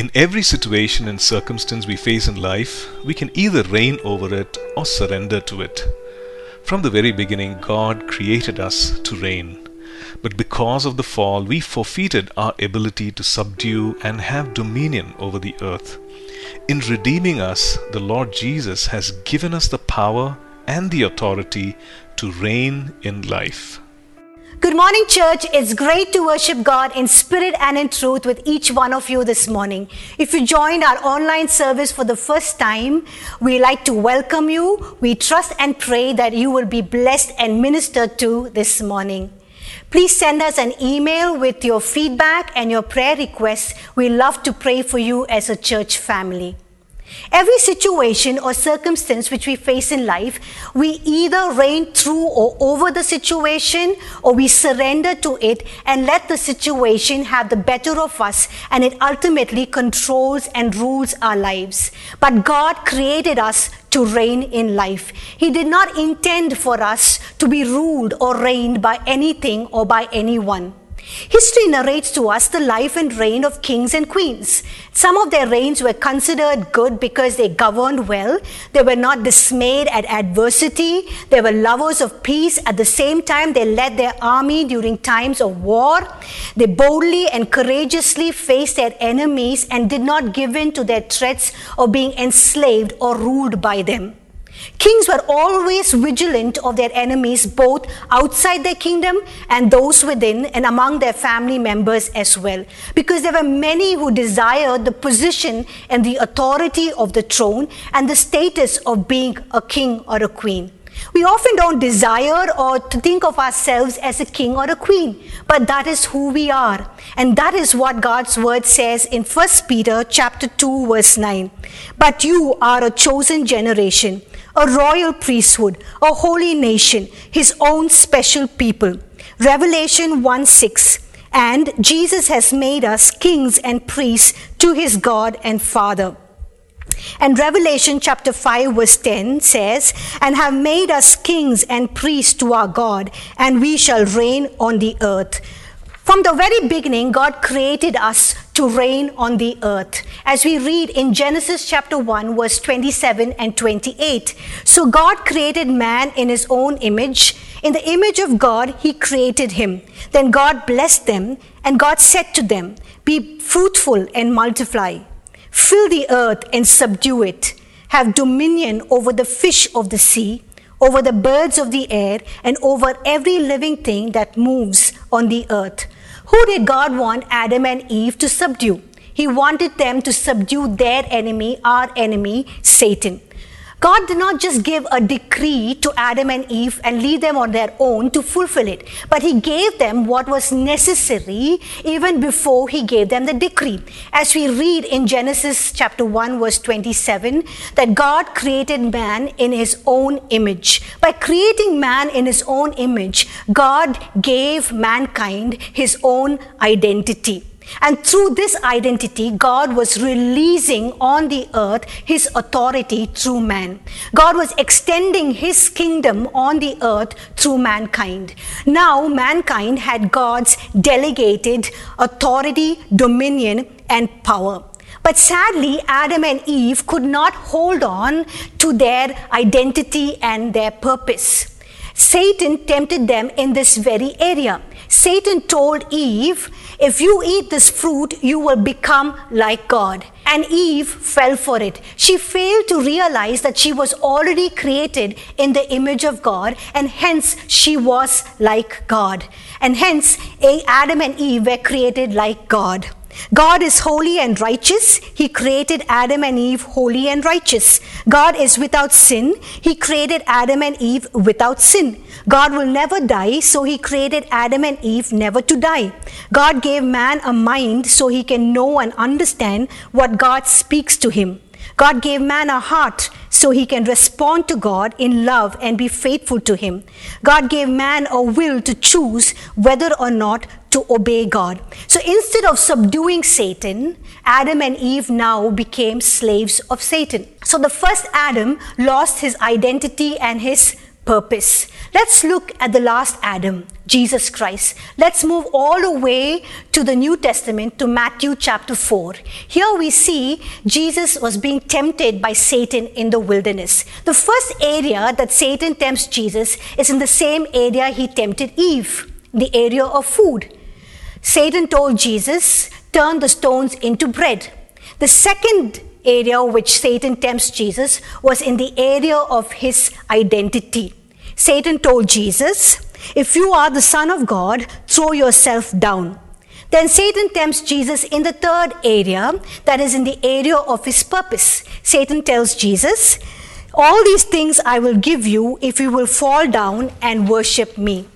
In every situation and circumstance we face in life, we can either reign over it or surrender to it. From the very beginning, God created us to reign. But because of the fall, we forfeited our ability to subdue and have dominion over the earth. In redeeming us, the Lord Jesus has given us the power and the authority to reign in life. Good morning, church. It's great to worship God in spirit and in truth with each one of you this morning. If you joined our online service for the first time, we like to welcome you. We trust and pray that you will be blessed and ministered to this morning. Please send us an email with your feedback and your prayer requests. We love to pray for you as a church family. Every situation or circumstance which we face in life, we either reign through or over the situation or we surrender to it and let the situation have the better of us and it ultimately controls and rules our lives. But God created us to reign in life. He did not intend for us to be ruled or reigned by anything or by anyone. History narrates to us the life and reign of kings and queens. Some of their reigns were considered good because they governed well. They were not dismayed at adversity. They were lovers of peace. At the same time, they led their army during times of war. They boldly and courageously faced their enemies and did not give in to their threats of being enslaved or ruled by them. Kings were always vigilant of their enemies, both outside their kingdom and those within, and among their family members as well, because there were many who desired the position and the authority of the throne and the status of being a king or a queen. We often don't desire or to think of ourselves as a king or a queen, but that is who we are. And that is what God's word says in 1 Peter chapter 2 verse 9. But you are a chosen generation, a royal priesthood, a holy nation, his own special people. Revelation 1 6. And Jesus has made us kings and priests to his God and Father. And Revelation chapter 5 verse 10 says, And have made us kings and priests to our God, and we shall reign on the earth. From the very beginning, God created us to reign on the earth. As we read in Genesis chapter 1, verse 27 and 28. So God created man in his own image. In the image of God, he created him. Then God blessed them, and God said to them, Be fruitful and multiply. Fill the earth and subdue it. Have dominion over the fish of the sea, over the birds of the air, and over every living thing that moves on the earth. Who did God want Adam and Eve to subdue? He wanted them to subdue their enemy, our enemy, Satan. God did not just give a decree to Adam and Eve and leave them on their own to fulfill it, but He gave them what was necessary even before He gave them the decree. As we read in Genesis chapter 1, verse 27, that God created man in His own image. By creating man in His own image, God gave mankind His own identity. And through this identity, God was releasing on the earth his authority through man. God was extending his kingdom on the earth through mankind. Now, mankind had God's delegated authority, dominion, and power. But sadly, Adam and Eve could not hold on to their identity and their purpose. Satan tempted them in this very area. Satan told Eve, if you eat this fruit, you will become like God. And Eve fell for it. She failed to realize that she was already created in the image of God, and hence she was like God. And hence, Adam and Eve were created like God. God is holy and righteous. He created Adam and Eve holy and righteous. God is without sin. He created Adam and Eve without sin. God will never die, so he created Adam and Eve never to die. God gave man a mind so he can know and understand what God speaks to him. God gave man a heart so he can respond to God in love and be faithful to him. God gave man a will to choose whether or not to obey God. So instead of subduing Satan, Adam and Eve now became slaves of Satan. So the first Adam lost his identity and his purpose. Let's look at the last Adam, Jesus Christ. Let's move all the way to the New Testament to Matthew chapter 4. Here we see Jesus was being tempted by Satan in the wilderness. The first area that Satan tempts Jesus is in the same area he tempted Eve, the area of food. Satan told Jesus, Turn the stones into bread. The second area which Satan tempts Jesus was in the area of his identity. Satan told Jesus, If you are the Son of God, throw yourself down. Then Satan tempts Jesus in the third area, that is in the area of his purpose. Satan tells Jesus, All these things I will give you if you will fall down and worship me.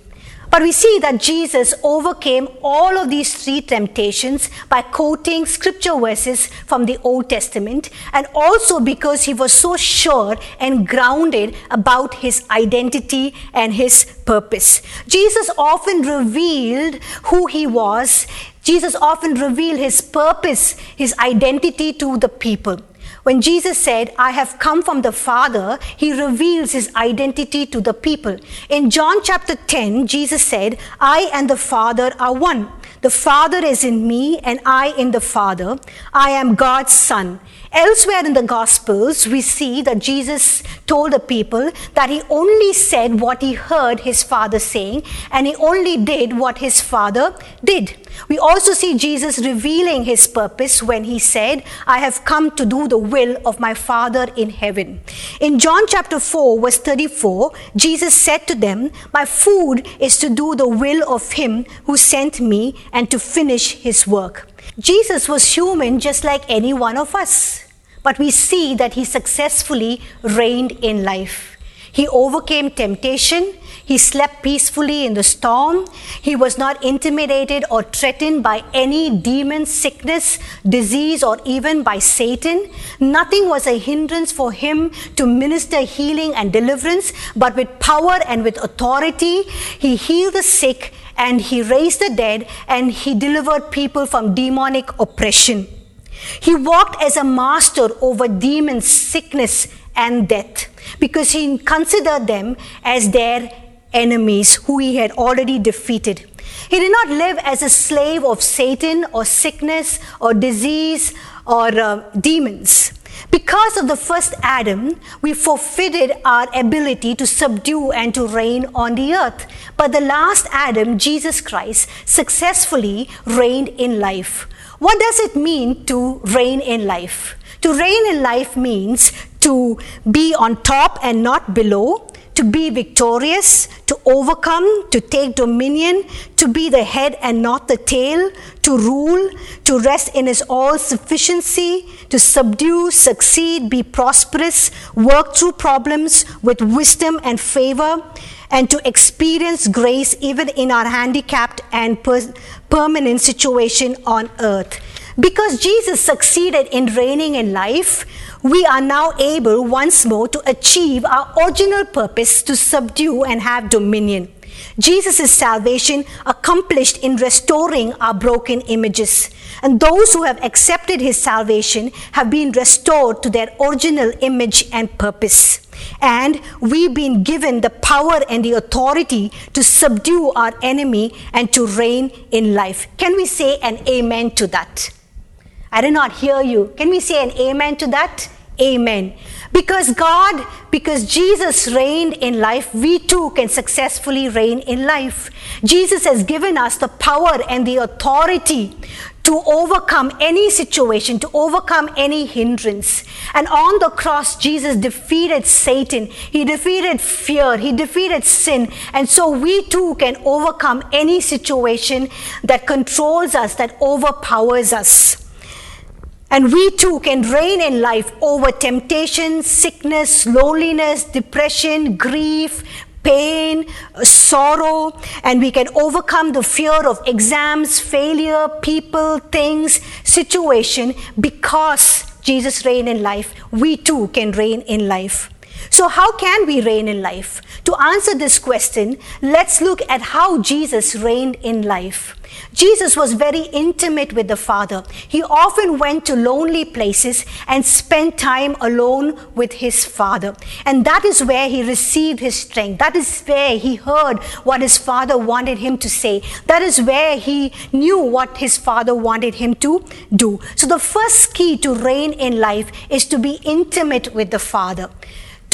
But we see that Jesus overcame all of these three temptations by quoting scripture verses from the Old Testament and also because he was so sure and grounded about his identity and his purpose. Jesus often revealed who he was. Jesus often revealed his purpose, his identity to the people. When Jesus said, I have come from the Father, he reveals his identity to the people. In John chapter 10, Jesus said, I and the Father are one. The Father is in me and I in the Father. I am God's Son. Elsewhere in the Gospels, we see that Jesus told the people that he only said what he heard his Father saying and he only did what his Father did. We also see Jesus revealing his purpose when he said, I have come to do the will of my Father in heaven. In John chapter 4, verse 34, Jesus said to them, My food is to do the will of him who sent me and to finish his work. Jesus was human just like any one of us but we see that he successfully reigned in life. He overcame temptation. He slept peacefully in the storm. He was not intimidated or threatened by any demon, sickness, disease, or even by Satan. Nothing was a hindrance for him to minister healing and deliverance, but with power and with authority, he healed the sick and he raised the dead and he delivered people from demonic oppression. He walked as a master over demons, sickness, and death because he considered them as their enemies who he had already defeated. He did not live as a slave of Satan or sickness or disease or uh, demons. Because of the first Adam, we forfeited our ability to subdue and to reign on the earth. But the last Adam, Jesus Christ, successfully reigned in life. What does it mean to reign in life? To reign in life means to be on top and not below, to be victorious, to overcome, to take dominion, to be the head and not the tail, to rule, to rest in his all sufficiency, to subdue, succeed, be prosperous, work through problems with wisdom and favor, and to experience grace even in our handicapped and per- permanent situation on earth. Because Jesus succeeded in reigning in life, we are now able once more to achieve our original purpose to subdue and have dominion. Jesus' salvation accomplished in restoring our broken images. And those who have accepted his salvation have been restored to their original image and purpose. And we've been given the power and the authority to subdue our enemy and to reign in life. Can we say an amen to that? I did not hear you. Can we say an amen to that? Amen. Because God, because Jesus reigned in life, we too can successfully reign in life. Jesus has given us the power and the authority to overcome any situation, to overcome any hindrance. And on the cross, Jesus defeated Satan. He defeated fear. He defeated sin. And so we too can overcome any situation that controls us, that overpowers us. And we too can reign in life over temptation, sickness, loneliness, depression, grief, pain, uh, sorrow, and we can overcome the fear of exams, failure, people, things, situation because Jesus reigned in life. We too can reign in life. So, how can we reign in life? To answer this question, let's look at how Jesus reigned in life. Jesus was very intimate with the Father. He often went to lonely places and spent time alone with his Father. And that is where he received his strength. That is where he heard what his Father wanted him to say. That is where he knew what his Father wanted him to do. So, the first key to reign in life is to be intimate with the Father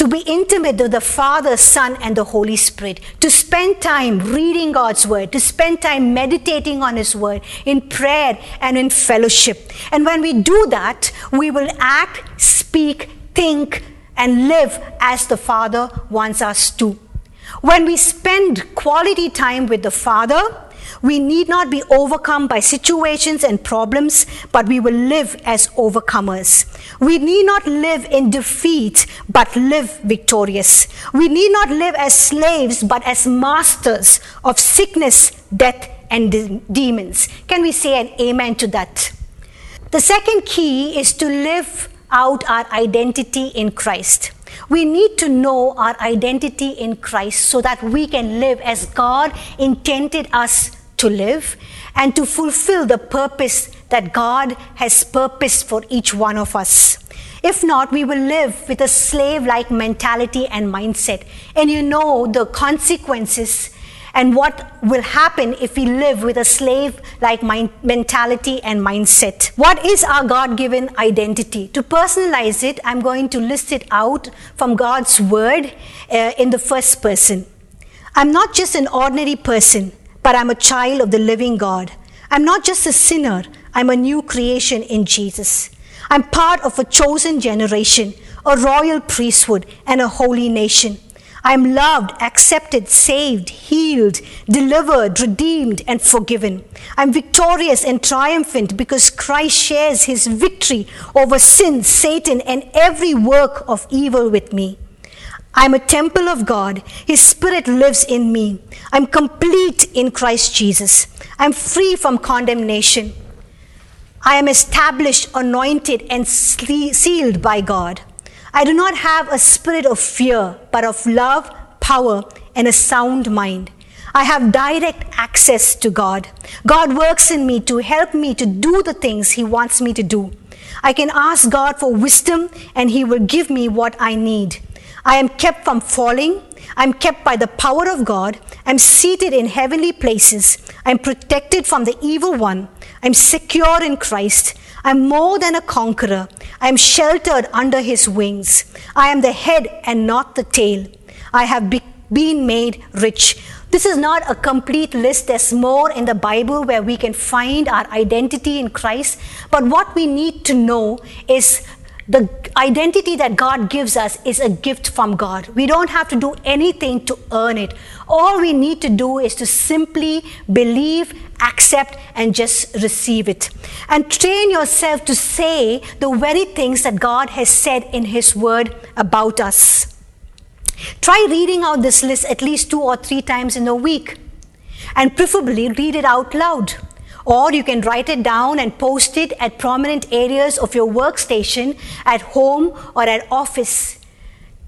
to be intimate with the Father, Son, and the Holy Spirit, to spend time reading God's Word, to spend time meditating on His Word in prayer and in fellowship. And when we do that, we will act, speak, think, and live as the Father wants us to. When we spend quality time with the Father, we need not be overcome by situations and problems, but we will live as overcomers. We need not live in defeat, but live victorious. We need not live as slaves, but as masters of sickness, death, and de- demons. Can we say an amen to that? The second key is to live out our identity in Christ. We need to know our identity in Christ so that we can live as God intended us to live and to fulfill the purpose that God has purposed for each one of us. If not, we will live with a slave like mentality and mindset. And you know the consequences and what will happen if we live with a slave like mentality and mindset. What is our God given identity? To personalize it, I'm going to list it out from God's word uh, in the first person. I'm not just an ordinary person but I'm a child of the living God. I'm not just a sinner, I'm a new creation in Jesus. I'm part of a chosen generation, a royal priesthood, and a holy nation. I'm loved, accepted, saved, healed, delivered, redeemed, and forgiven. I'm victorious and triumphant because Christ shares his victory over sin, Satan, and every work of evil with me. I'm a temple of God. His Spirit lives in me. I'm complete in Christ Jesus. I'm free from condemnation. I am established, anointed, and sealed by God. I do not have a spirit of fear, but of love, power, and a sound mind. I have direct access to God. God works in me to help me to do the things He wants me to do. I can ask God for wisdom, and He will give me what I need. I am kept from falling. I'm kept by the power of God. I'm seated in heavenly places. I'm protected from the evil one. I'm secure in Christ. I'm more than a conqueror. I'm sheltered under his wings. I am the head and not the tail. I have be- been made rich. This is not a complete list. There's more in the Bible where we can find our identity in Christ. But what we need to know is the identity that God gives us is a gift from God. We don't have to do anything to earn it. All we need to do is to simply believe, accept, and just receive it. And train yourself to say the very things that God has said in His Word about us. Try reading out this list at least two or three times in a week, and preferably read it out loud. Or you can write it down and post it at prominent areas of your workstation, at home, or at office.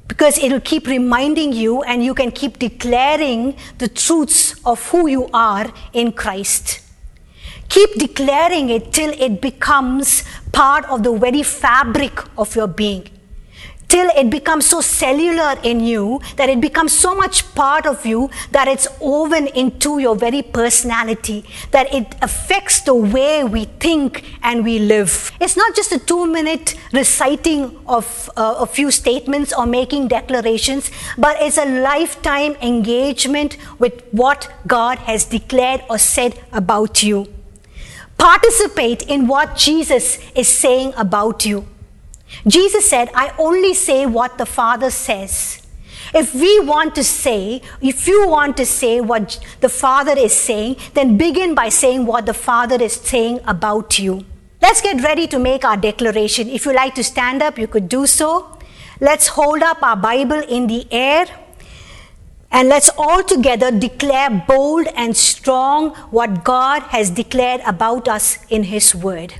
Because it'll keep reminding you, and you can keep declaring the truths of who you are in Christ. Keep declaring it till it becomes part of the very fabric of your being till it becomes so cellular in you that it becomes so much part of you that it's woven into your very personality, that it affects the way we think and we live. It's not just a two minute reciting of uh, a few statements or making declarations, but it's a lifetime engagement with what God has declared or said about you. Participate in what Jesus is saying about you. Jesus said, I only say what the Father says. If we want to say, if you want to say what the Father is saying, then begin by saying what the Father is saying about you. Let's get ready to make our declaration. If you like to stand up, you could do so. Let's hold up our Bible in the air and let's all together declare bold and strong what God has declared about us in His Word.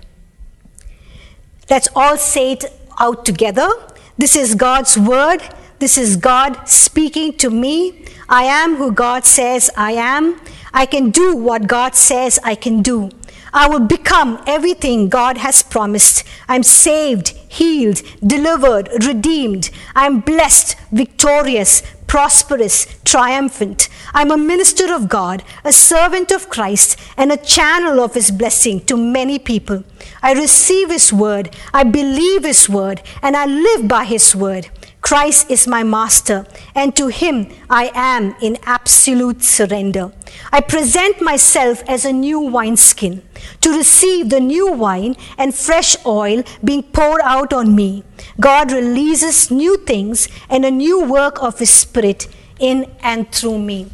Let's all say it out together. This is God's word this is God speaking to me. I am who God says I am. I can do what God says I can do. I will become everything God has promised. I'm saved, healed, delivered, redeemed. I'm blessed, victorious, prosperous, triumphant. I'm a minister of God, a servant of Christ, and a channel of His blessing to many people. I receive His word, I believe His word, and I live by His word. Christ is my master, and to him I am in absolute surrender. I present myself as a new wineskin to receive the new wine and fresh oil being poured out on me. God releases new things and a new work of his spirit in and through me.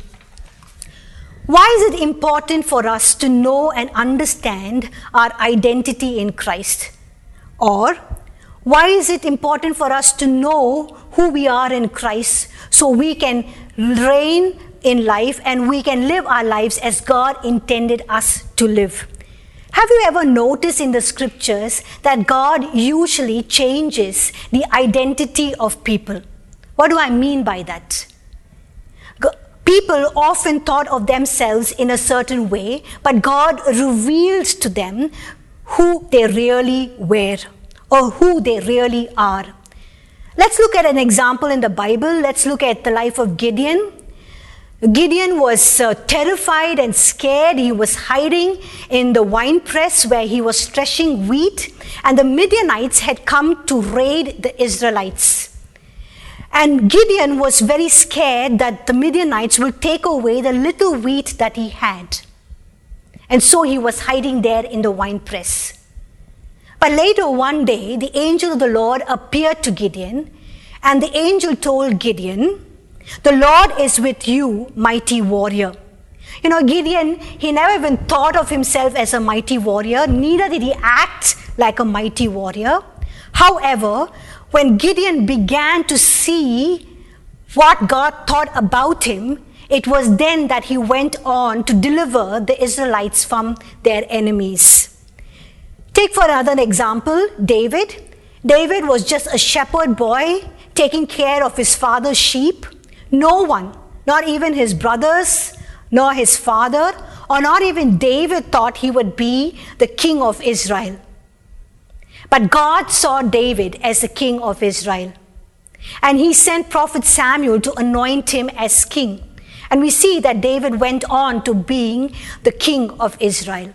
Why is it important for us to know and understand our identity in Christ? Or why is it important for us to know who we are in Christ so we can reign in life and we can live our lives as God intended us to live? Have you ever noticed in the scriptures that God usually changes the identity of people? What do I mean by that? People often thought of themselves in a certain way, but God reveals to them who they really were or who they really are. Let's look at an example in the Bible. Let's look at the life of Gideon. Gideon was uh, terrified and scared. He was hiding in the wine press where he was threshing wheat, and the Midianites had come to raid the Israelites. And Gideon was very scared that the Midianites will take away the little wheat that he had. And so he was hiding there in the wine press. But later one day, the angel of the Lord appeared to Gideon, and the angel told Gideon, The Lord is with you, mighty warrior. You know, Gideon, he never even thought of himself as a mighty warrior, neither did he act like a mighty warrior. However, when Gideon began to see what God thought about him, it was then that he went on to deliver the Israelites from their enemies. Take for another example David. David was just a shepherd boy taking care of his father's sheep. No one, not even his brothers, nor his father, or not even David thought he would be the king of Israel. But God saw David as the king of Israel. And he sent prophet Samuel to anoint him as king. And we see that David went on to being the king of Israel.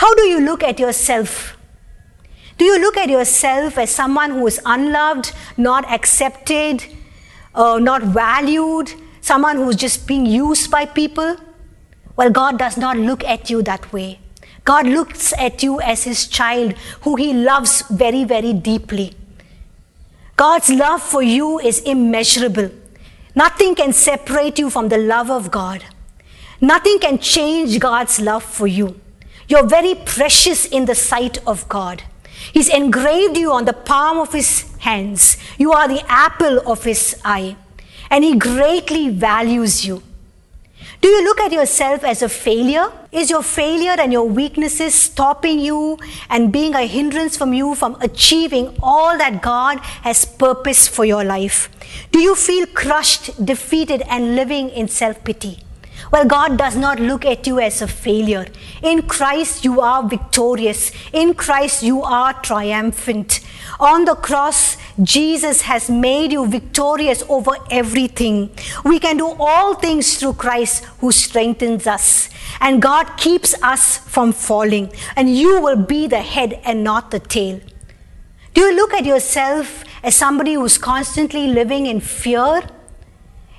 How do you look at yourself? Do you look at yourself as someone who is unloved, not accepted, uh, not valued, someone who's just being used by people? Well, God does not look at you that way. God looks at you as his child who he loves very, very deeply. God's love for you is immeasurable. Nothing can separate you from the love of God. Nothing can change God's love for you. You're very precious in the sight of God. He's engraved you on the palm of his hands. You are the apple of his eye. And he greatly values you. Do you look at yourself as a failure? Is your failure and your weaknesses stopping you and being a hindrance from you from achieving all that God has purposed for your life? Do you feel crushed, defeated, and living in self pity? Well, God does not look at you as a failure. In Christ, you are victorious. In Christ, you are triumphant. On the cross, Jesus has made you victorious over everything. We can do all things through Christ who strengthens us. And God keeps us from falling. And you will be the head and not the tail. Do you look at yourself as somebody who's constantly living in fear?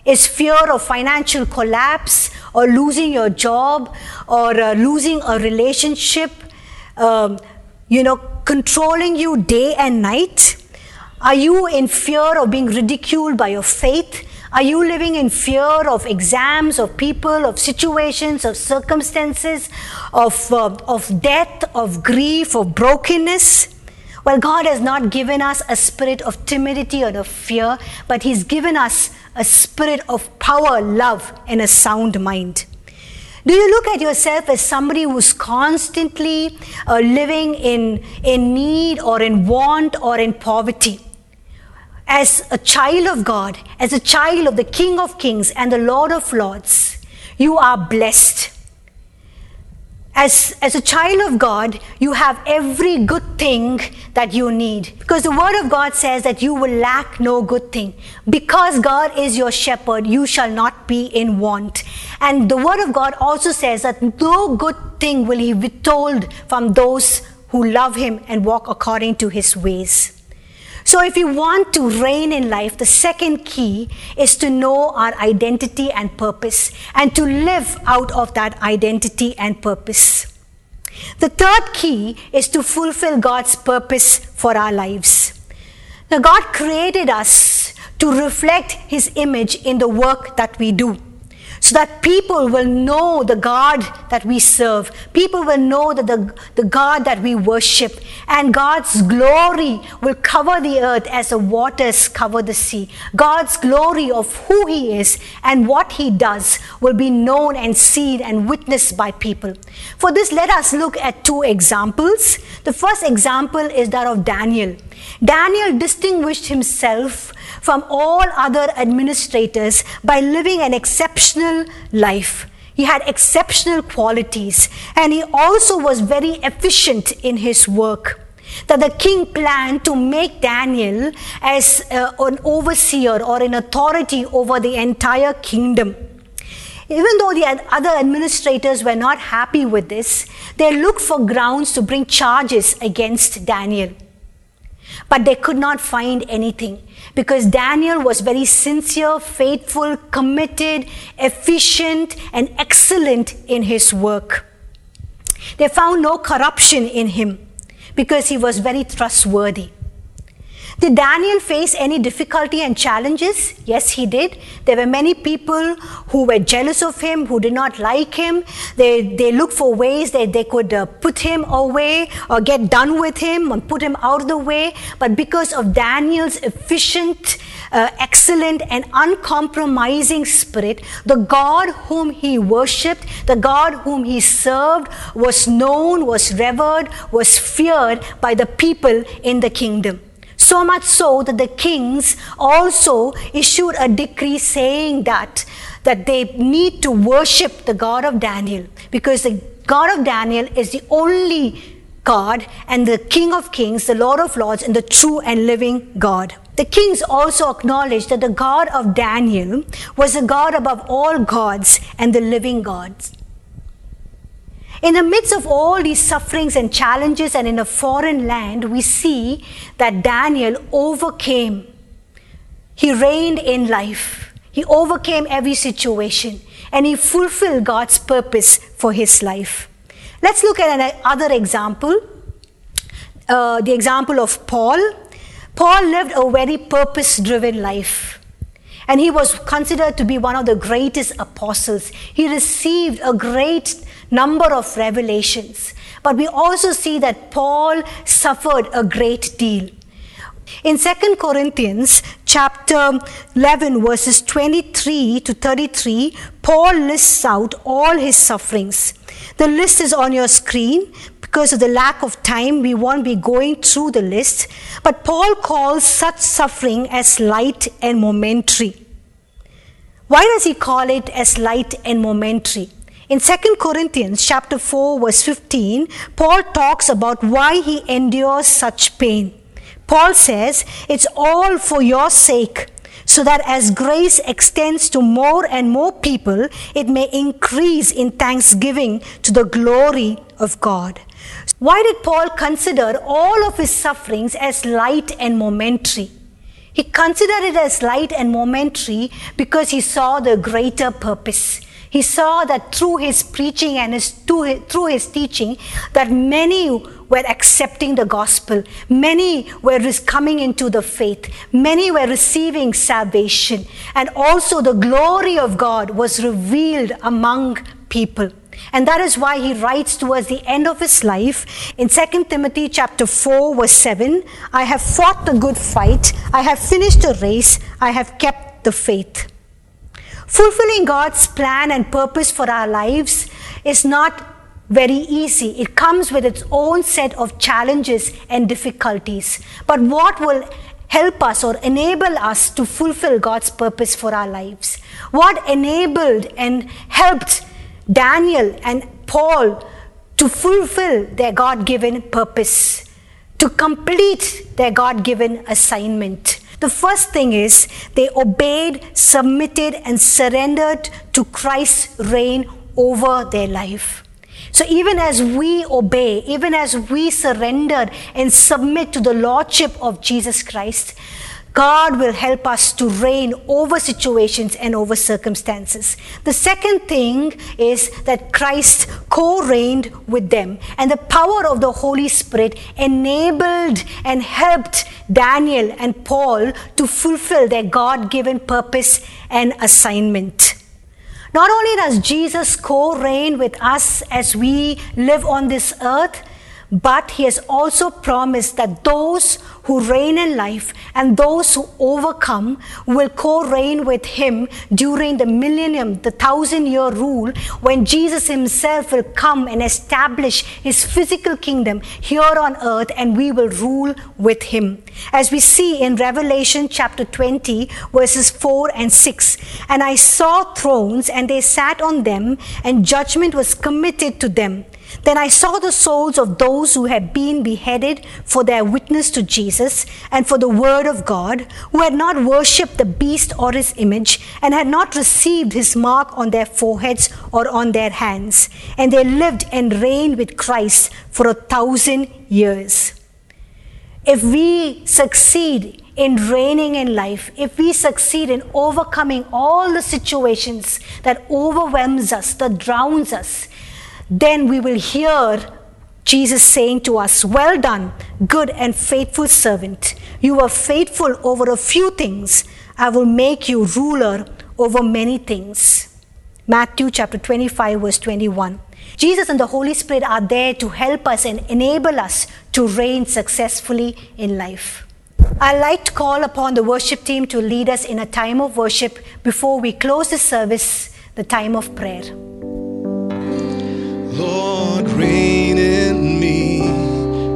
Is fear of financial collapse or losing your job or uh, losing a relationship, um, you know, controlling you day and night? Are you in fear of being ridiculed by your faith? Are you living in fear of exams, of people, of situations, of circumstances, of, uh, of death, of grief, of brokenness? Well, God has not given us a spirit of timidity or of fear, but He's given us a spirit of power, love, and a sound mind. Do you look at yourself as somebody who's constantly uh, living in, in need or in want or in poverty? as a child of God, as a child of the King of Kings and the Lord of Lords, you are blessed. As, as a child of God, you have every good thing that you need. Because the Word of God says that you will lack no good thing. Because God is your shepherd, you shall not be in want. And the Word of God also says that no good thing will He withhold from those who love Him and walk according to His ways. So, if you want to reign in life, the second key is to know our identity and purpose and to live out of that identity and purpose. The third key is to fulfill God's purpose for our lives. Now, God created us to reflect His image in the work that we do so that people will know the God that we serve. People will know that the, the God that we worship. And God's glory will cover the earth as the waters cover the sea. God's glory of who He is and what He does will be known and seen and witnessed by people. For this, let us look at two examples. The first example is that of Daniel. Daniel distinguished himself from all other administrators by living an exceptional life. He had exceptional qualities and he also was very efficient in his work. That the king planned to make Daniel as uh, an overseer or an authority over the entire kingdom. Even though the other administrators were not happy with this, they looked for grounds to bring charges against Daniel. But they could not find anything because Daniel was very sincere, faithful, committed, efficient, and excellent in his work. They found no corruption in him because he was very trustworthy. Did Daniel face any difficulty and challenges? Yes, he did. There were many people who were jealous of him, who did not like him. They, they looked for ways that they could uh, put him away or get done with him and put him out of the way. But because of Daniel's efficient, uh, excellent, and uncompromising spirit, the God whom he worshipped, the God whom he served, was known, was revered, was feared by the people in the kingdom. So much so that the kings also issued a decree saying that, that they need to worship the God of Daniel because the God of Daniel is the only God and the King of Kings, the Lord of Lords, and the true and living God. The kings also acknowledged that the God of Daniel was the God above all gods and the living gods. In the midst of all these sufferings and challenges, and in a foreign land, we see that Daniel overcame. He reigned in life, he overcame every situation, and he fulfilled God's purpose for his life. Let's look at another example uh, the example of Paul. Paul lived a very purpose driven life. And he was considered to be one of the greatest apostles. He received a great number of revelations. But we also see that Paul suffered a great deal. In 2 Corinthians chapter 11 verses 23 to 33, Paul lists out all his sufferings. The list is on your screen. Because of the lack of time, we won't be going through the list. But Paul calls such suffering as light and momentary. Why does he call it as light and momentary? In 2 Corinthians chapter 4 verse 15, Paul talks about why he endures such pain. Paul says, "It's all for your sake." So that as grace extends to more and more people, it may increase in thanksgiving to the glory of God. Why did Paul consider all of his sufferings as light and momentary? He considered it as light and momentary because he saw the greater purpose. He saw that through his preaching and his, through his teaching, that many were accepting the gospel. Many were coming into the faith. Many were receiving salvation. And also the glory of God was revealed among people. And that is why he writes towards the end of his life in 2 Timothy chapter 4 verse 7, I have fought the good fight, I have finished the race, I have kept the faith. Fulfilling God's plan and purpose for our lives is not very easy. It comes with its own set of challenges and difficulties. But what will help us or enable us to fulfill God's purpose for our lives? What enabled and helped Daniel and Paul to fulfill their God given purpose, to complete their God given assignment? The first thing is they obeyed, submitted, and surrendered to Christ's reign over their life. So, even as we obey, even as we surrender and submit to the Lordship of Jesus Christ, God will help us to reign over situations and over circumstances. The second thing is that Christ co reigned with them, and the power of the Holy Spirit enabled and helped Daniel and Paul to fulfill their God given purpose and assignment. Not only does Jesus co reign with us as we live on this earth, but he has also promised that those who reign in life and those who overcome will co reign with him during the millennium, the thousand year rule, when Jesus himself will come and establish his physical kingdom here on earth and we will rule with him. As we see in Revelation chapter 20, verses 4 and 6, and I saw thrones and they sat on them, and judgment was committed to them. Then I saw the souls of those who had been beheaded for their witness to Jesus and for the word of God, who had not worshipped the beast or his image, and had not received his mark on their foreheads or on their hands. And they lived and reigned with Christ for a thousand years. If we succeed in reigning in life, if we succeed in overcoming all the situations that overwhelms us, that drowns us, then we will hear Jesus saying to us, Well done, good and faithful servant. You were faithful over a few things. I will make you ruler over many things. Matthew chapter 25, verse 21. Jesus and the Holy Spirit are there to help us and enable us to reign successfully in life. I'd like to call upon the worship team to lead us in a time of worship before we close the service, the time of prayer. Lord, reign in me,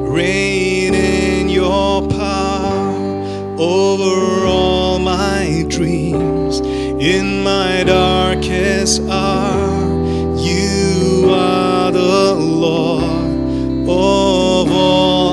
reign in your power over all my dreams. In my darkest hour, you are the Lord of all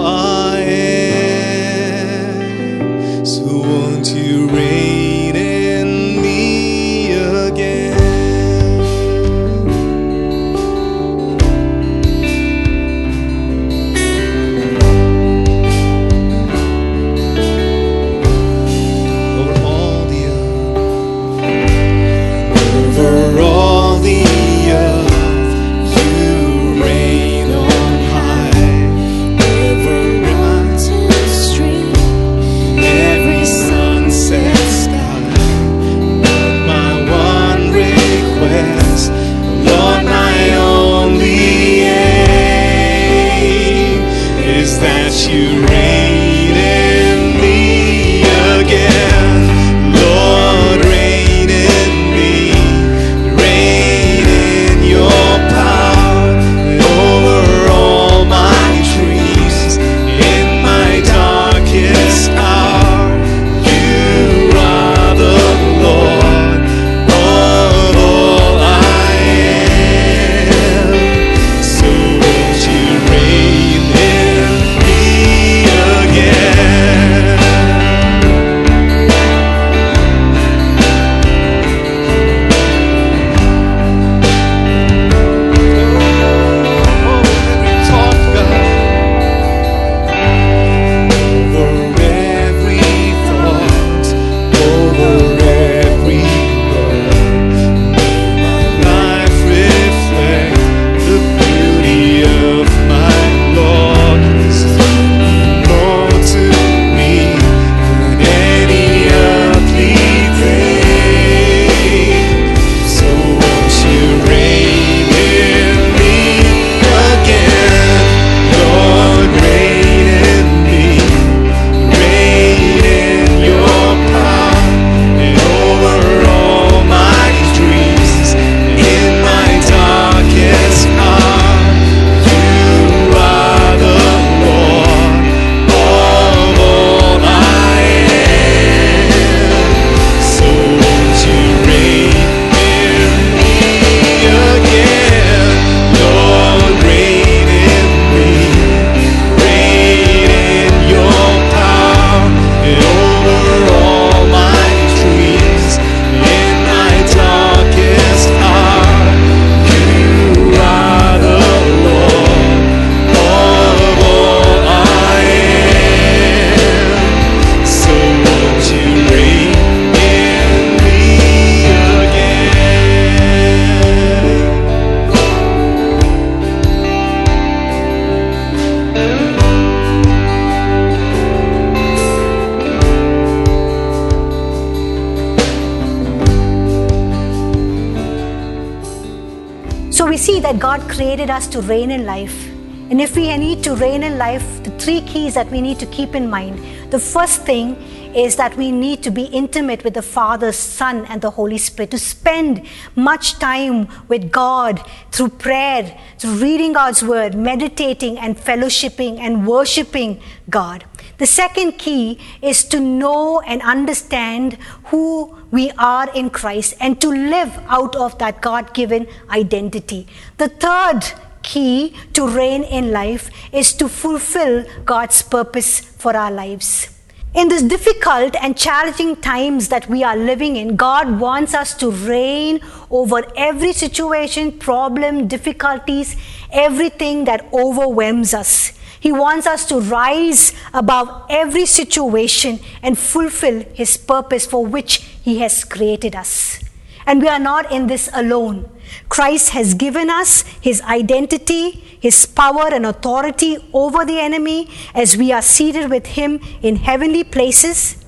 us to reign in life. And if we need to reign in life, the three keys that we need to keep in mind the first thing is that we need to be intimate with the Father, Son, and the Holy Spirit, to spend much time with God through prayer, through reading God's Word, meditating and fellowshipping and worshiping God. The second key is to know and understand who we are in Christ and to live out of that God given identity. The third key to reign in life is to fulfill God's purpose for our lives. In these difficult and challenging times that we are living in, God wants us to reign over every situation, problem, difficulties, everything that overwhelms us. He wants us to rise above every situation and fulfill His purpose for which He has created us. And we are not in this alone. Christ has given us his identity, his power and authority over the enemy as we are seated with him in heavenly places.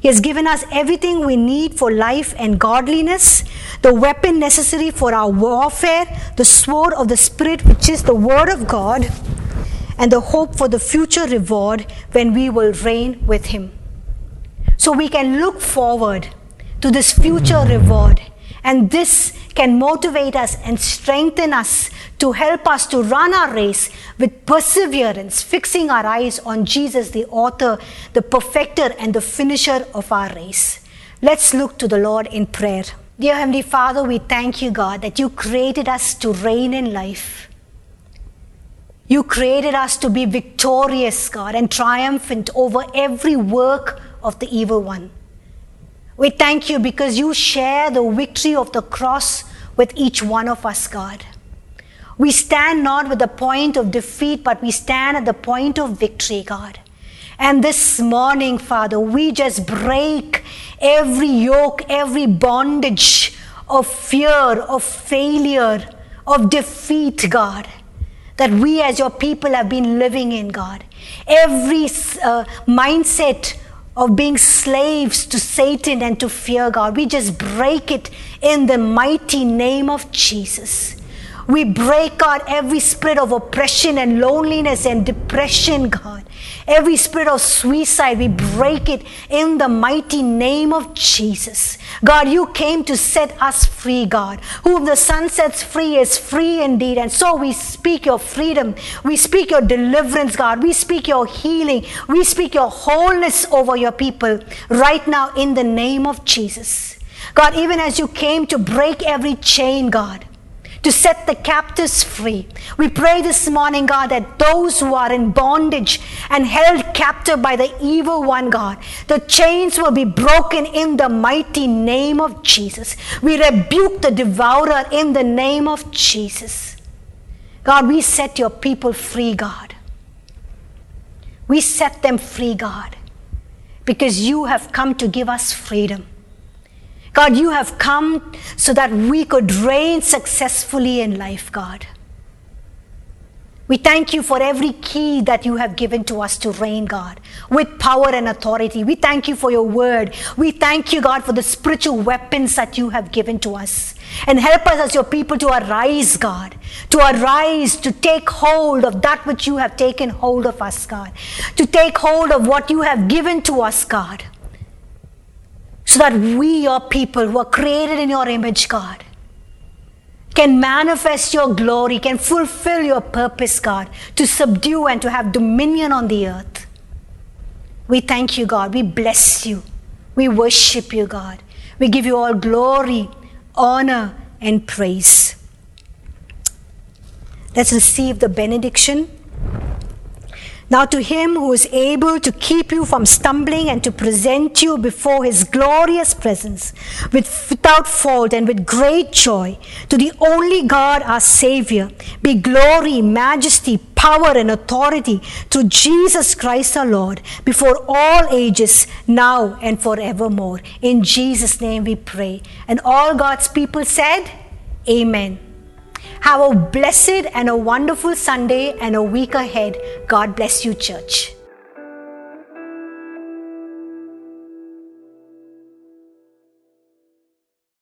He has given us everything we need for life and godliness, the weapon necessary for our warfare, the sword of the Spirit, which is the Word of God, and the hope for the future reward when we will reign with Him. So we can look forward to this future reward and this can motivate us and strengthen us to help us to run our race with perseverance, fixing our eyes on Jesus, the author, the perfecter, and the finisher of our race. Let's look to the Lord in prayer. Dear Heavenly Father, we thank you, God, that you created us to reign in life. You created us to be victorious, God, and triumphant over every work of the evil one. We thank you because you share the victory of the cross with each one of us, God. We stand not with the point of defeat, but we stand at the point of victory, God. And this morning, Father, we just break every yoke, every bondage of fear, of failure, of defeat, God, that we as your people have been living in, God. Every uh, mindset of being slaves to Satan and to fear God. We just break it in the mighty name of Jesus. We break out every spirit of oppression and loneliness and depression, God. Every spirit of suicide, we break it in the mighty name of Jesus. God, you came to set us free, God. Whom the Son sets free is free indeed. And so we speak your freedom. We speak your deliverance, God. We speak your healing. We speak your wholeness over your people right now in the name of Jesus. God, even as you came to break every chain, God to set the captives free. We pray this morning, God, that those who are in bondage and held captive by the evil one, God, the chains will be broken in the mighty name of Jesus. We rebuke the devourer in the name of Jesus. God, we set your people free, God. We set them free, God, because you have come to give us freedom. God, you have come so that we could reign successfully in life, God. We thank you for every key that you have given to us to reign, God, with power and authority. We thank you for your word. We thank you, God, for the spiritual weapons that you have given to us. And help us as your people to arise, God, to arise, to take hold of that which you have taken hold of us, God, to take hold of what you have given to us, God so that we, your people who are created in your image, God, can manifest your glory, can fulfill your purpose, God, to subdue and to have dominion on the earth. We thank you, God. We bless you. We worship you, God. We give you all glory, honor, and praise. Let's receive the benediction. Now, to him who is able to keep you from stumbling and to present you before his glorious presence with, without fault and with great joy, to the only God our Savior, be glory, majesty, power, and authority through Jesus Christ our Lord, before all ages, now and forevermore. In Jesus' name we pray. And all God's people said, Amen. Have a blessed and a wonderful Sunday and a week ahead. God bless you, church.